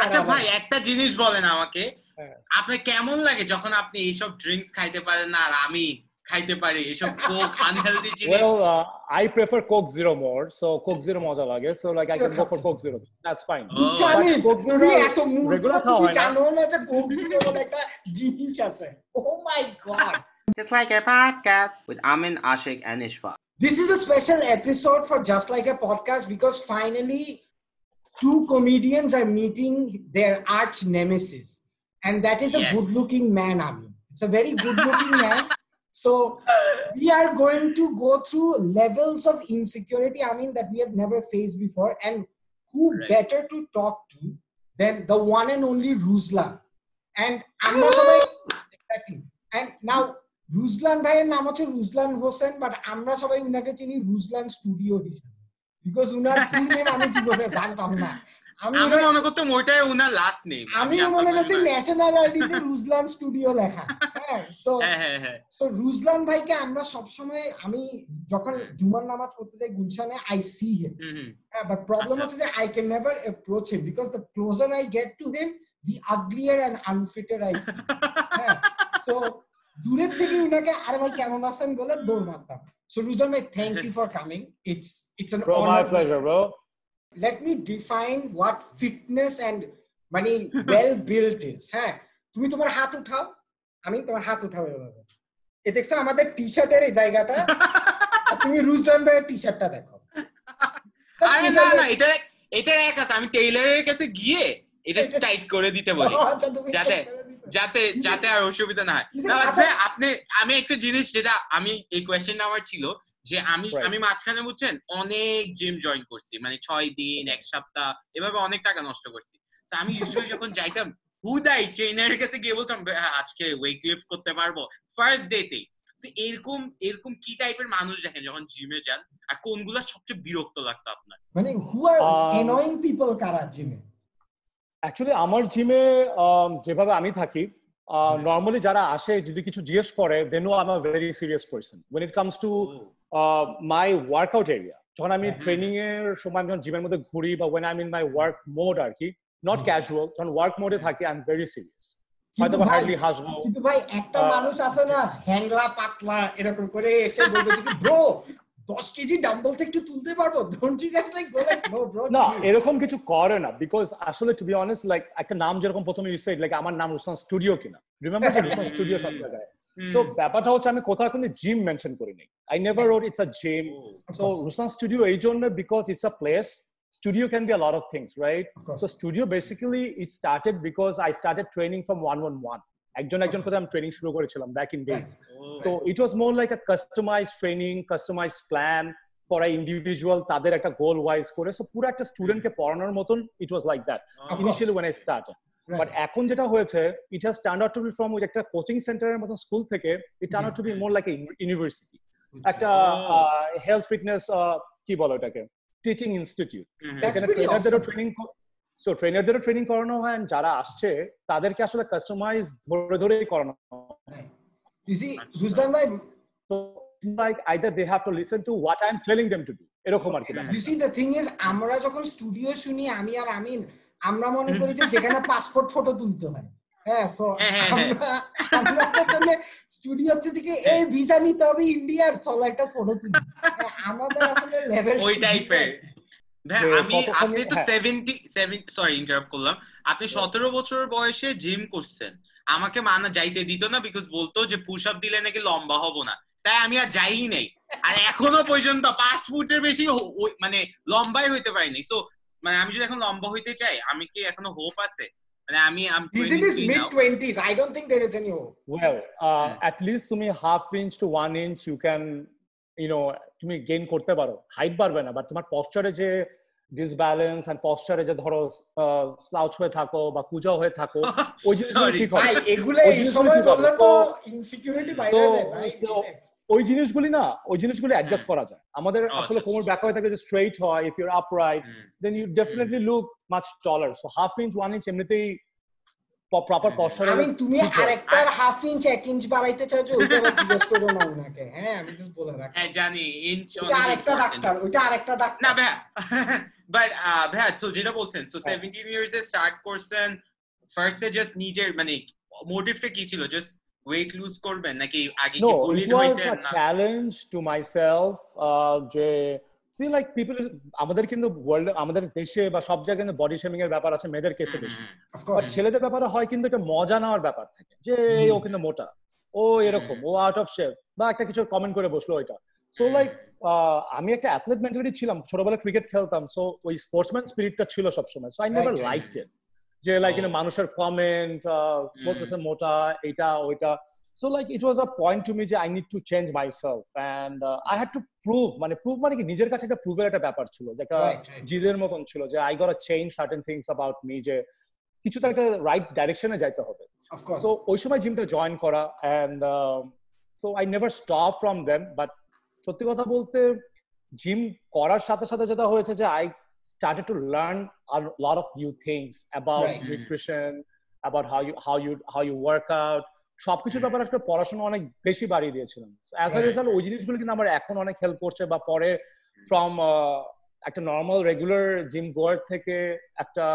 আচ্ছা ভাই একটা জিনিস বলেন আমাকে। আপনি কেমন লাগে যখন আপনি এইসব ড্রিঙ্কস খাইতে পারেন আর আমি খাইতে পারি এইসব coke unhealthy prefer coke zero more so coke zero মজা লাগে so like I can go for একটা জিনিস আছে? Oh Ashik and Ishfa. A special episode for Just Like a Podcast because finally two comedians are meeting their arch nemesis. And that is a Yes. good looking man, Amin. It's a very good looking man. So we are going to go through levels of insecurity, I mean, that we have never faced before. And who Right. better to talk to than the one and only Ruslan? And আমরা সবাই exactly. And now রুজলান ভাইয়ের নাম হচ্ছে রুজলান Hossain but আমরা সবাই উনাকে চিনি রুজলান studio হিসেবে বিকজ উনার ফুল নেম আমি জীবনে জানতাম না। আমি মনে করতাম ওইটাই ওনার লাস্ট নেম আমি মনে করছি ন্যাশনাল আইডিতে রুজলান স্টুডিও লেখা। হ্যাঁ সো হ্যাঁ হ্যাঁ হ্যাঁ। সো রুজলান ভাইকে আমরা সবসময় আমি যখন জুমার নামাজ পড়তে যাই গুলশানে আই সি হিম। হ্যাঁ বাট প্রবলেম আচ্ছা। হচ্ছে যে I can never approach him because the closer I get to him the uglier and unfitted I see হ্যাঁ সো দূরের থেকে উনাকে আরে ভাই কেমন আছেন? বলে দৌড় মারতাম। রুজন ভাই thank you for coming it's it's an Bro, my pleasure, bro. let me define what fitness and মানে well built is হ্যাঁ? তুমি তোমার হাত উঠাও। আমি তোমার হাত উঠাও এভাবে। এ দেখছ আমাদের টি শার্টের এই জায়গাটা। তুমি রুজলান ভাইয়ের টি শার্টটা দেখো আরে না না এটা এটার এক আছে। আমি টেইলারের কাছে গিয়ে এটা টাইট করে দিতে বলি আচ্ছা তুমি যাতে-। যাতে যাতে আর অসুবিধা না হয়। না আচ্ছা- আপনি আমি একটা জিনিস যেটা আমি এই কোয়েশ্চেনটা আমার ছিল যে আমি আমি মাঝখানে বুঝছেন অনেক জিম জয়েন করছি মানে ছয় দিন এক সপ্তাহ এভাবে অনেক টাকা নষ্ট করছি। তো আমি ইউজুয়ালি যখন যাইতাম হুদাই ট্রেনারের কাছে গিয়ে বলতাম আজকে ওয়েট লিফট করতে পারব ফার্স্ট ডেতেই তো। এরকম এরকম কি টাইপের মানুষ দেখেন যখন জিমে যান আর কোনগুলো সবচেয়ে বিরক্ত লাগতো আপনার? মানে হু আর অ্যানোয়িং পিপল কারা জিমে অ্যাকচুয়ালি আমার জিমে যেভাবে আমি থাকি নর্মালি যারা আসে যদি কিছু জিজ্ঞেস করে then I am a very serious person when it comes to my workout area যখন আমি ট্রেনিং এর সময় আমি যখন জিমের মধ্যে ঘুরি বা when I mean my work mode আর কি নট। ক্যাজুয়াল যখন ওয়ার্ক মোডে থাকি আই এম ভেরি সিরিয়াস হয়তো বা হার্ডলি হাসবো কিন্তু ভাই একটা মানুষ আছে না হ্যাংলা পাতলা এরকম করে এসে বলবে যে ব্রো দশ কেজি ডাম্বলটা একটু তুলতে পারব don't you guys like go like no bro না এরকম কিছু করে না বিকজ আসলে টু বি অনেস্ট লাইক একটা নাম যেরকম প্রথমে ইউ সেড লাইক আমার নাম রুসান স্টুডিও কিনা রিমেম্বার রুসান স্টুডিও সব জায়গায় সো ব্যাপারটা হচ্ছে আমি কোথাও কোনো জিম মেনশন করি নাই I never wrote it's a gym So Rusan Studio এই জন্য because it's a place. Studio can be a lot of things, right? Of. So studio basically it started because I started training from one one one. একজন একজন কথা আমি training শুরু করেছিলাম back in days তো it was more like a customise training customise plan পড়া individual তাদের একটা গোল ওয়াইজ করে। সো পুরো একটা স্টুডেন্টকে পড়ানোর মতন it was like that initially one I start but এখন যেটা হয়েছে it has turn out to be from একটা কোচিং সেন্টারের মতন স্কুল থেকে it turn out to be more like university একটা হেলথ ফিটনেস কি বলো এটাকে টিচিং ইনস্টিটিউট এখানে ট্রেনার ট্রেনিং সো ট্রেনারদেরও ট্রেনিং করানো হয় যারা আসছে তাদেরকে আসলে কাস্টমাইজ ধরে ধরেই করানো ইউ সি রুজদান ভাই like either they have to listen to what I am telling them to do এরকম আর কি you see the thing is আমরা যখন স্টুডিও শুনি আমি আর আমিন আমরা মনে করি যে যেখানে পাসপোর্ট ফটো তুলতে হয়। হ্যাঁ সো হ্যাঁ, হ্যাঁ, হ্যাঁ। আমাদের জন্য স্টুডিও হচ্ছে এই ভিসা নিতে হবে ইন্ডিয়ার চলো একটা ফটো তুলি। আমাদের আসলে লেভেল ওই টাইপের আমি কতখানি- আপনি তো হ্যাঁ। সেভেন্টি সেভেন সরি ইন্টারাপ্ট করলাম আপনি সতেরো বছর বয়সে জিম করছেন আমাকে মানা যাইতে দিত না বিকজ বলতো যে পুশ আপ দিলে নাকি লম্বা হব না তাই আমি আর যাই নাই আর এখনও পর্যন্ত পাঁচ ফুটের বেশি ওই- মানে লম্বাই হইতে পারিনি সো মানে আমি যদি এখন লম্বা হইতে চাই আমি কি এখনও হোপ আছে মানে আমি আমি He's in his 23 mid 20s. I don't think there is any hope. Well হ্যাঁ। অ্যাট লিস্ট তুমি half inch to one inch you can you know তুমি গেইন করতে পারো হাইট বাড়বে না বাট তোমার পশ্চারে যে ডিসব্যালেন্স এন্ড পশ্চারে যে ধরো স্লাউচ হয়ে থাকো বা কুজা হয়ে থাকো ওই জিনিসগুলো Sorry. ঠিক হবে। ভাই এগুলো ওই এই সময় বললে তো ইনসিকিউরিটি বাইরে যায় ভাই। ওই জিনিসগুলি না ওই জিনিসগুলি অ্যাডজাস্ট করা যায়। আমাদের আসলে আচ্ছা, কোমর আচ্ছা। ব্যাকা হয়ে থাকে যে স্ট্রেইট হয় if your upright. Then you definitely look much taller so half inch one inch এমনিতেই প্রপার পশ্চারে আমি তুমি আরেকটার হাফ ইঞ্চ এক ইঞ্চ বাড়াইতে চাইছো ওইটা আবার জিজ্ঞেস করো না উনাকে হ্যাঁ আমি জাস্ট বলে রাখি। হ্যাঁ জানি ইঞ্চ আরেকটা ডাক্তার ওইটা আরেকটা না ডাক্তার ভাইয়া বাট ভাইয়া সো যেটা বলছেন সো সেভেন্টিন ইয়ার্স এ স্টার্ট করছেন ফার্স্ট এ জাস্ট নিজের মানে মোটিভটা কি ছিল? জাস্ট ওয়েট লুজ করবেন নাকি আগে কি No, বুলিড it was হইতেন a challenge to myself. Uh, যে like people is- আমাদের কিন্তু ওয়ার্ল্ড আমাদের দেশে বা সব জায়গায় কিন্তু বডি শেমিং এর ব্যাপার আছে মেয়েদের কেসে বেশি। কোর্স ছেলেদের ব্যাপারে হয় কিন্তু একটা মজা নেওয়ার ব্যাপার থাকে। যে ও কিন্তু মোটা ও এরকম ও আউট অফ শেপ বা একটা কিছু কমেন্ট করে বসল ওইটা। সো। লাইক আমি একটা অ্যাথলেট মেন্টালিটি ছিলাম ছোটবেলায় ক্রিকেট খেলতাম সো ওই স্পোর্টসম্যান স্পিরিটটা ছিল সবসময়। So I never like it যে লাইক Oh. মানুষের কমেন্ট বলতেছে মোটা এইটা ওইটা। So like it was a point to me যে I need to change myself and I had to prove মানে প্রুভ মানে কি নিজের কাছে একটা প্রুভের একটা ব্যাপার ছিল যে একটা জিদের মতন ছিল যে I got change certain things about me যে কিছু তো একটা রাইট ডাইরেকশনে যাইতে হবে। তো ওই সময় জিমটা জয়েন করা and so I never stop from them but সত্যি কথা বলতে জিম করার সাথে সাথে যেটা হয়েছে যে I started to learn a lot of new things about Right. nutrition about how you how you how you work out সবকিছুর ব্যাপারে একটা পড়াশোনা অনেক বেশি বাড়িয়ে দিয়েছিলাম। As a. রেজাল্ট ওই জিনিসগুলো কিন্তু আমার এখন অনেক হেল্প করছে বা পরে ফ্রম একটা নর্মাল রেগুলার জিম গোয়ার থেকে একটা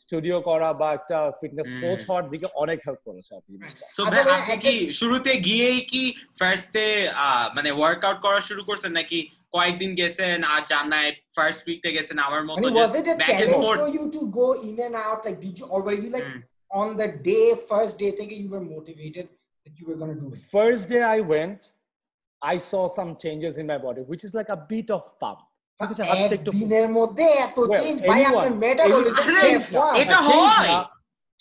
স্টুডিও করা বা একটা ফিটনেস কোচ হওয়ার দিকে অনেক হেল্প করেছে আপনি সো আচ্ছা ভাই, আপনি কি শুরুতে গিয়েই কি ফার্স্টে মানে ওয়ার্কআউট করা শুরু করছেন নাকি কয়েকদিন গেছেন আর জানায় ফার্স্ট উইকতে গেছেন আমার মতো I mean, was it a back and challenge forth? for you to go in and out? Like, did you, or were you like Mm. on the day, first day, thinking you were motivated that you were going to do it? First day I went, I saw some changes in my body, which is like a bit of pump. ঠিক আছে, হাত থেকে একটু- একদিনের মধ্যে এত Well, change ভাই anyone- আপনার মেটাবলিজম anyone- F1 এটা change হয়। না,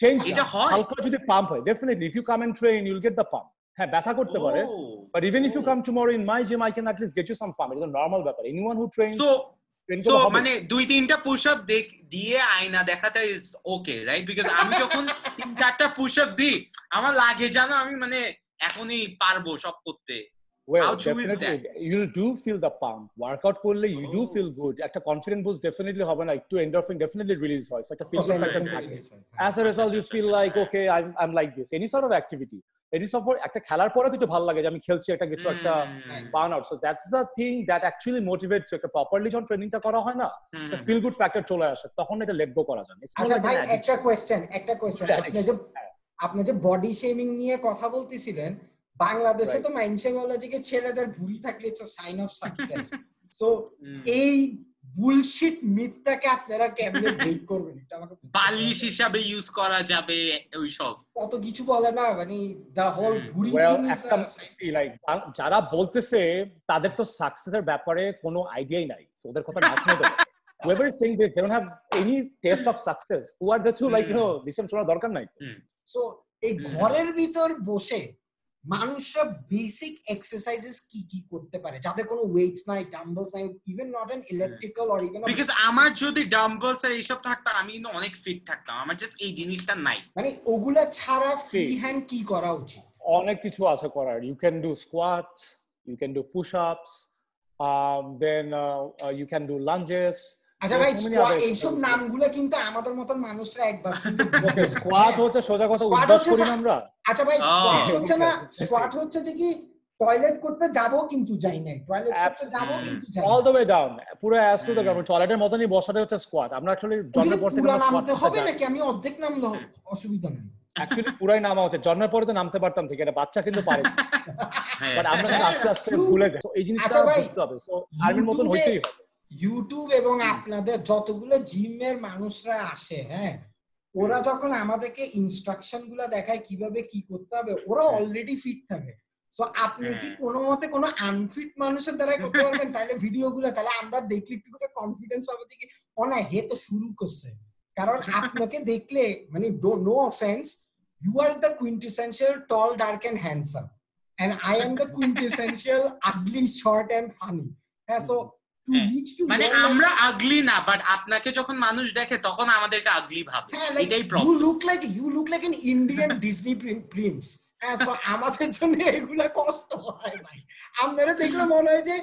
change এটা না, হয়। হালকা যদি পাম্প হয় definitely if you come and train you'll get the pump হ্যাঁ ব্যথা করতে পারে Oh. but even if you Oh. come tomorrow in my gym I can at least get you some pump it's a normal ব্যাপার anyone who trains So train so মানে দুই তিনটা push up দিয়ে আয়না দেখাতে ওকে রাইট বিকজ আমি যখন তিন চারটা পুশ আপ দিই আমার লাগে জানো আমি মানে এখনই পারব সব করতে। আমরা sort of একটা খেলার পরে তো একটু ভালো লাগে যে আমি খেলছি একটা কিছু একটা burn out so that's the thing that actually motivates একটা প্রপারলি যখন ট্রেনিংটা করা হয় না। ফিল গুড ফ্যাক্টর চলে আসে তখন এটা লেট গো করা যায়। আচ্ছা ভাই একটা. কোয়েশ্চেন একটা কোয়েশ্চেন আপনি যে হ্যাঁ। আপনি যে বডি শেমিং নিয়ে কথা বলতেছিলেন বাংলাদেশে তো মাইন্ডসে বলে ছেলেদের ভুল থাকলে it's a sign of success so এই বুলশিট মিথটাকে আপনারা কেমনে ব্রেক করবেন? এটা আমাকে বালিশ হিসাবে ইউজ করা যাবে ওইসব। কত কিছু বলে না মানে দ্য হোল sign. লাইক যারা বলতেছে তাদের তো সাকসেসের ব্যাপারে কোনো আইডিয়াই নাই। ওদের কথা না শুনে whoever is saying this they don't have any taste of success who are they to like you know শোনার দরকার নাই? সো এই ঘরের ভিতর বসে মানুষরা বেসিক এক্সারসাইজেস কি কি করতে পারে? যাদের কোনো ওয়েটস নাই ডাম্বলস নাই even not an electrical or even because আমার যদি ডাম্বলস আর এইসব থাকতো আমি কিন্তু অনেক ফিট থাকতাম। আমার জাস্ট এই জিনিসটা নাই। মানে ওগুলা ছাড়া ফ্রি হ্যান্ড কি করা উচিত? অনেক কিছু আছে করার। You can do squats you can do push ups then you can do lunges আচ্ছা ভাই এইসব. নামগুলো কিন্তু আমাদের মতন মানুষরা একবার স্কোয়াট হচ্ছে সোজা কথা উদ্বাস করি আমরা। আচ্ছা ভাই. স্কোয়াট হচ্ছে না Okay. স্কোয়াট হচ্ছে যে কি টয়লেট করতে যাব কিন্তু যাই নাই। টয়লেট করতে যাব কিন্তু যাই অল দ্য ওয়ে ডাউন পুরো অ্যাস টু দ্য। গ্রাউন্ড টয়লেটের মতনই বসাটা হচ্ছে স্কোয়াট আমরা অ্যাকচুয়ালি জন্মের পর থেকে আমরা নামতে হবে নাকি? আমি অর্ধেক নামলে অসুবিধা নেই। অ্যাকচুয়ালি পুরাই নামা হচ্ছে। জন্মের পরে তো নামতে পারতাম থেকে এটা বাচ্চা কিন্তু পারে। হ্যাঁ। বাট আমরা হ্যাঁ, আস্তে আস্তে ভুলে যাই। এই জিনিসটা আচ্ছা বুঝতে হবে। সো আর্মির মতন হইতেই হবে। ইউটিউব এবং আপনাদের যতগুলো জিমের মানুষরা আসে হ্যাঁ ওরা যখন আমাদেরকে ইনস্ট্রাকশনগুলা দেখায় কীভাবে কি করতে হবে ওরা অলরেডি ফিট থাকে। সো আপনি কি হ্যাঁ। কোনো মতে কোনো আনফিট মানুষের দ্বারা করতে পারবেন? তাহলে ভিডিও গুলা তাহলে আমরা দেখলে একটু করে কনফিডেন্স হবে যে কি না হে তো শুরু করছে। কারণ আপনাকে দেখলে মানে no offence you are the quintessential tall dark and handsome and I am the quintessential ugly short and funny হ্যাঁ সো মানে আমরা আগলি না বাট আপনাকে যখন মানুষ দেখে তখন আমাদেরকে আগলি ভাবে। হ্যাঁ লাইক এটাই you look like you look like an Indian Disney prince আমাদের জন্য এগুলা কষ্ট হয় ভাই। আপনারা দেখলে মনে হয় যে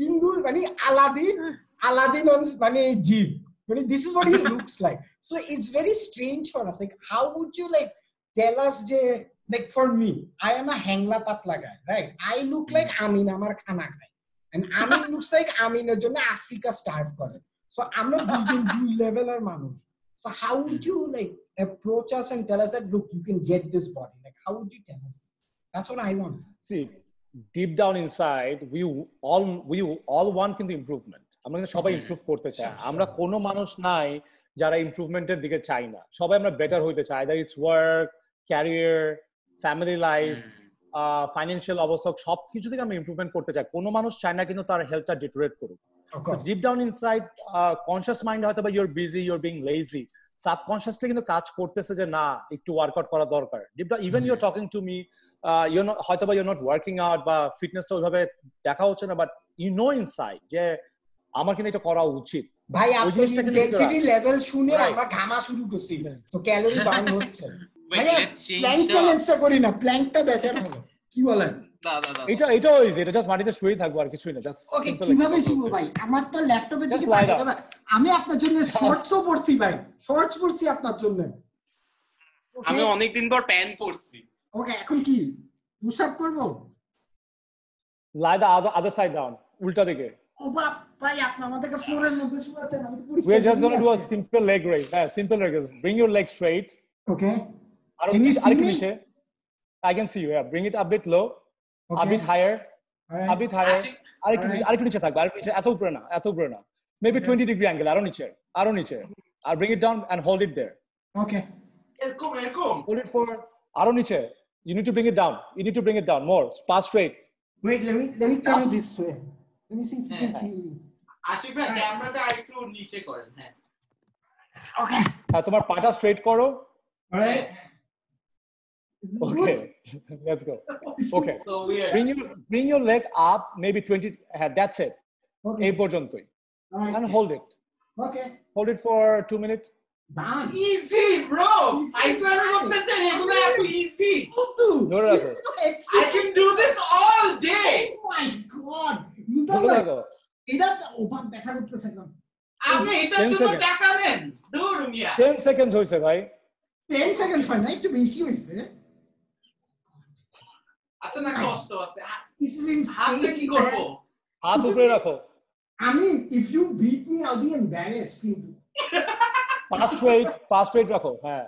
হিন্দু মানে আলাদিন আলাদিন মানে জিম মানে this is what he looks like so it's very strange for us like how would you like tell us যে for me I am a hangla patla guy right? I look like Amin আমার খানা খায় আমিনের জন্য Africa starve করে। আমরা দুজন মানুষ। So like approach us and tell us that look you can get body like how would you tell us that's what I want see deep কিন্তু ইমপ্রুভমেন্ট আমরা সবাই ইমপ্রুভ করতে চাই। আমরা কোনো মানুষ নাই যারা ইমপ্রুভমেন্টের দিকে চাই না। সবাই আমরা বেটার হইতে চাই। Either work career family life financial অবস্থা সব কিছু থেকে আমরা ইমপ্রুভমেন্ট করতে চাই। কোনো মানুষ চায় না কিন্তু তার হেলথটা ডিটোরেট করুক। Of down inside conscious mind হয়তো বা you're busy, you're being lazy. Subconsciously কিন্তু কাজ করতেছে যে না একটু ওয়ার্কআউট করা দরকার। Deep even your talking to me your হয়তো বা ইউর নট ওয়ার্কিং আউট বা ফিটনেসটা ওইভাবে দেখা হচ্ছে না বাট ইউ নো ইনসাইড যে আমার কিন্তু এটা করা উচিত। ভাই কিন্তু ইন্টেন্সিটি। লেভেল শুনে আমরা ঘামা শুরু করছি। তো ক্যালোরি বার্ন হচ্ছে। Wait, let's change প্ল্যাঙ্ক চ্যালেঞ্জটা করি না প্ল্যাঙ্কটা বেটার হবে। কি বলেন? না, না, না, না। এটা ইজি এটা জাস্ট মাটিতে শুয়ে থাকব আর কিছুই না জাস্ট ওকে কীভাবে শুরু ভাই? আমার তো ল্যাপটপের দিকে তাকাতে আমি আপনার জন্য শর্টসও পড়ছি ভাই। শর্টস পড়ছি আপনার জন্য। আমি অনেকদিন পর প্যান পরছি। ওকে এখন কি? পুশ আপ করব লাই দা আদার সাইড ডাউন উল্টা দিকে। ও বাপ ভাই আপনি আমাদেরকে ফ্লোরের মধ্যে শুয়াতেন আমি we are just going to do a simple leg raise হ্যাঁ simple leg raise bring your leg straight ওকে আরও Can you নিচে- see me? নিচে I can see you yeah bring it a bit low a bit higher a bit higher আরেকটু নিচে. আরেকটু নিচে থাকবে আরেকটু নিচে এত উপরে না এত উপরে না maybe Okay. Twenty degree angle আরও নিচে আরও নিচে আর bring it down and hold it there okay এরকম এরকম হোল্ড ইট ফর আরও নিচে you need to bring it down you need to bring it down more pass straight wait let me let me come this way let me see if you can হ্যাঁ। See me Ashik ভাই ক্যামেরাটা আরেকটু নিচে করেন হ্যাঁ। ওকে হ্যাঁ তোমার পাটা স্ট্রেট করো। Alright Okay let's go Okay. So weird bring your bring your leg up maybe 20 হ্যাঁ that's it ওকে এই পর্যন্তই and hold it okay hold it for 2 minutes done easy bro ফাইজলামি করতেছেন এগুলো এত ইজি ধরে রাখো I can do this all day. Oh my god! ধরে রাখো এটা ওভার ব্যথা করতেছে একদম আপনি এটার 10 জন্য seconds. টাকা নেন দূর মিয়া 10 seconds হইছে ভাই 10 সেকেন্ডস হয় না একটু বেশি হয়েছে আচ্ছা না কষ্ট আছে দিস ইজ হাতে কি ইনসেইন হাত উপরে রাখো I mean, if you beat me, I'll be embarrassed. কিন্তু পাস স্ট্রেট পাস রাখো হ্যাঁ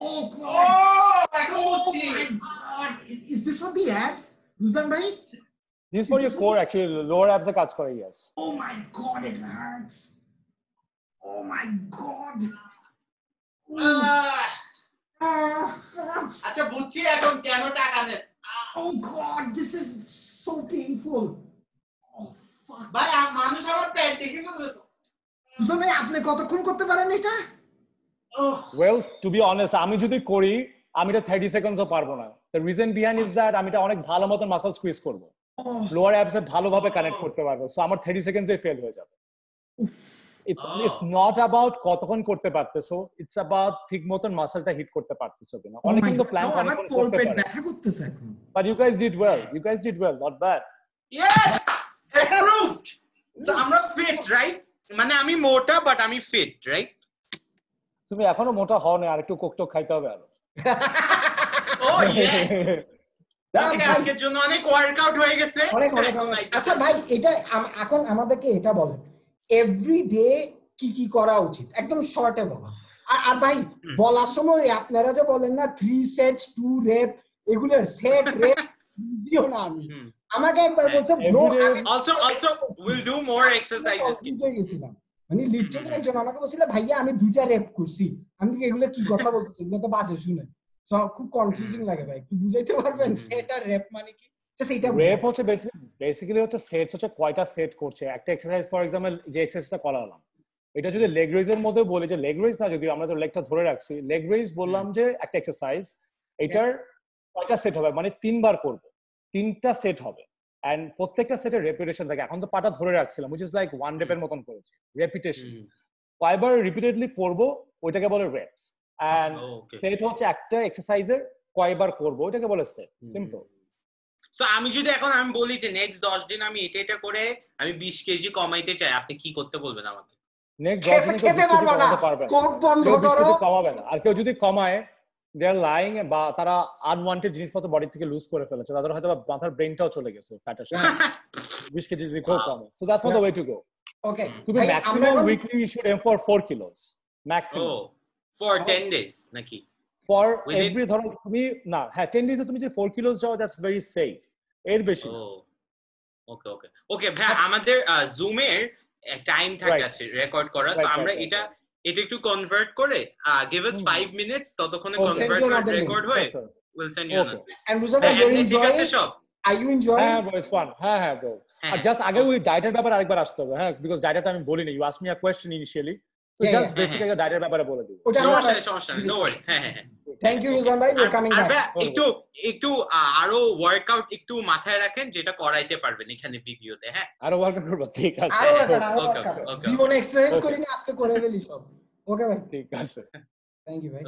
Oh god! Oh বুঝছি my! Is- Is this for the abs? Ruzan bhai? this for your core actually lower abs এ কাজ করে yes Oh my god, it hurts. Oh my god. Oh, oh. আচ্ছা বুঝছি এখন কেন টাকা নেন Oh god, this is so painful. Oh fuck. ভাই মানুষ আমার প্যান্ট দেখে ফেলবে তো। রুজন আপনি কতক্ষণ করতে পারেন এটা? well to be honest আমি যদি করি আমি এটা 30 সেকেন্ডসও পারব না। The reason behind is that আমি এটা অনেক ভালো মতো মাসল স্কুইজ করব। লোয়ার অ্যাবস ভালোভাবে কানেক্ট করতে পারব। সো আমার 30 সেকেন্ডসে ফেল হয়ে যাবে। It's Oh. It's not about কতক্ষণ করতে পারতেছো ইটস অ্যাবাউট ঠিক মতন মাসলটা হিট করতে পারতেছো কিনা। Oh অনেক কিন্তু প্ল্যান আমার তোর পেট পারে। ব্যথা করতেছে এখন। But you guys did well you guys did well not bad approved so আমরা ফিট রাইট মানে আমি মোটা বাট আমি ফিট রাইট তুমি এখনও মোটা হও না আর একটু কোকটোক খাইতে হবে আরও। ও ইয়েস Okay, ভাই, আজকের জন্য অনেক ওয়ার্কআউট হয়ে গেছে। অনেক অনেক আচ্ছা ভাই এটা এখন আমাদেরকে এটা বলেন। এভরি ডে কি কি করা উচিত? একদম শর্টে বলো। আর আর ভাই বলার সময় আপনারা যে বলেন না থ্রি সেটস টু রেপ এগুলোর সেট রেপ বুঝিও না আমি। আমাকে একবার বলছে do more exercises. confused হয়ে গেছিলাম। মানে লিটারালি একজন আমাকে বলছিল ভাইয়া আমি দুইটা রেপ করছি। আমি কি এগুলো কি কথা বলতেছি? এগুলো তো বাজে শুনে। তো খুব কনফিউজিং লাগে ভাই একটু বুঝাইতে পারবেন? সেট আর রেপ মানে কি? Just এইটা রেপ হচ্ছে বেসিক্যালি হচ্ছে সেটস হচ্ছে কয়টা সেট করছে। একটা এক্সারসাইজ ফর এক্সাম্পল যে এক্সারসাইজটা করালাম। এটা যদি লেগ রেজের মধ্যে বলি যে লেগ রেজ না যদি আমরা তো লেগটা ধরে রাখছি লেগ রেজ বললাম যে একটা এক্সারসাইজ এটার কয়টা সেট হবে? মানে তিনবার করব। তিনটা সেট হবে। এন্ড প্রত্যেকটা সেটের রেপিটেশন থাকে। এখন তো পাটা ধরে রাখছিলাম উইচ ইজ লাইক ওয়ান রেপের মতন করেছি। রেপিটেশন কয়বার রিপিটেডলি করব ওইটাকে বলে রেপস এন্ড সেট হচ্ছে একটা এক্সারসাইজের কয়বার করব ওইটাকে বলে সেট সিম্পল সো আমি যদি এখন আমি বলি যে নেক্সট দশ দিন আমি এটা এটা করে আমি বিশ কেজি কমাইতে চাই আপনি কি করতে বলবেন আমাকে? নেক্সট। পারবে কমাবে না। আর কেউ যদি কমায় দে আর লাইং বা তারা আনওয়ান্টেড জিনিসপত্র বডি থেকে লুজ করে ফেলেছে তাদের হয়তো বা মাথার ব্রেনটাও চলে গেছে ফ্যাটের সাথে। বিশ কেজি যদি কেউ কমে so that's not the way to go okay তুমি maximum weekly you should aim for 4 kilos maximum for 10 days নাকি? ফর এভরি ধরো তুমি না হ্যাঁ 10 ডেজে তুমি যে 4 কিলোস যাও দ্যাটস ভেরি সেফ এর বেশি ওকে ওকে ওকে ভাই আমাদের জুমের টাইম থাকে. আছে রেকর্ড করা তো আমরা এটা এটা একটু কনভার্ট করে গিভ আস হুম। 5 মিনিটস ততক্ষণে কনভার্ট করে রেকর্ড হয়ে. Will send you bhai you're ঠিক আছে enjoying সব? Are you enjoying? হ্যাঁ bro, it's fun. হ্যাঁ হ্যাঁ bro. হ্যাঁ, আর জাস্ট আগে ওই ডায়েটের ব্যাপারে আরেকবার আসতে হবে হ্যাঁ বিকজ ডায়েটটা আমি বলিনি you ask me a question initially তো জাস্ট বেসিক ডায়েটের ব্যাপারে বলে ওটা সমস্যা নেই সমস্যা নেই নো ওয়ারিস হ্যাঁ হ্যাঁ হ্যাঁ। একটু একটু আরও ওয়ার্কআউট একটু মাথায় রাখেন যেটা করাইতে পারবেন এখানে ভিডিওতে হ্যাঁ? আরও ওয়ার্কআউট করব ঠিক আছে। আরও. জীবনে এক্সারসাইজ করি না আজকে করে ফেলি সব। ওকে ভাই ঠিক আছে। থ্যাংক ইউ ভাই.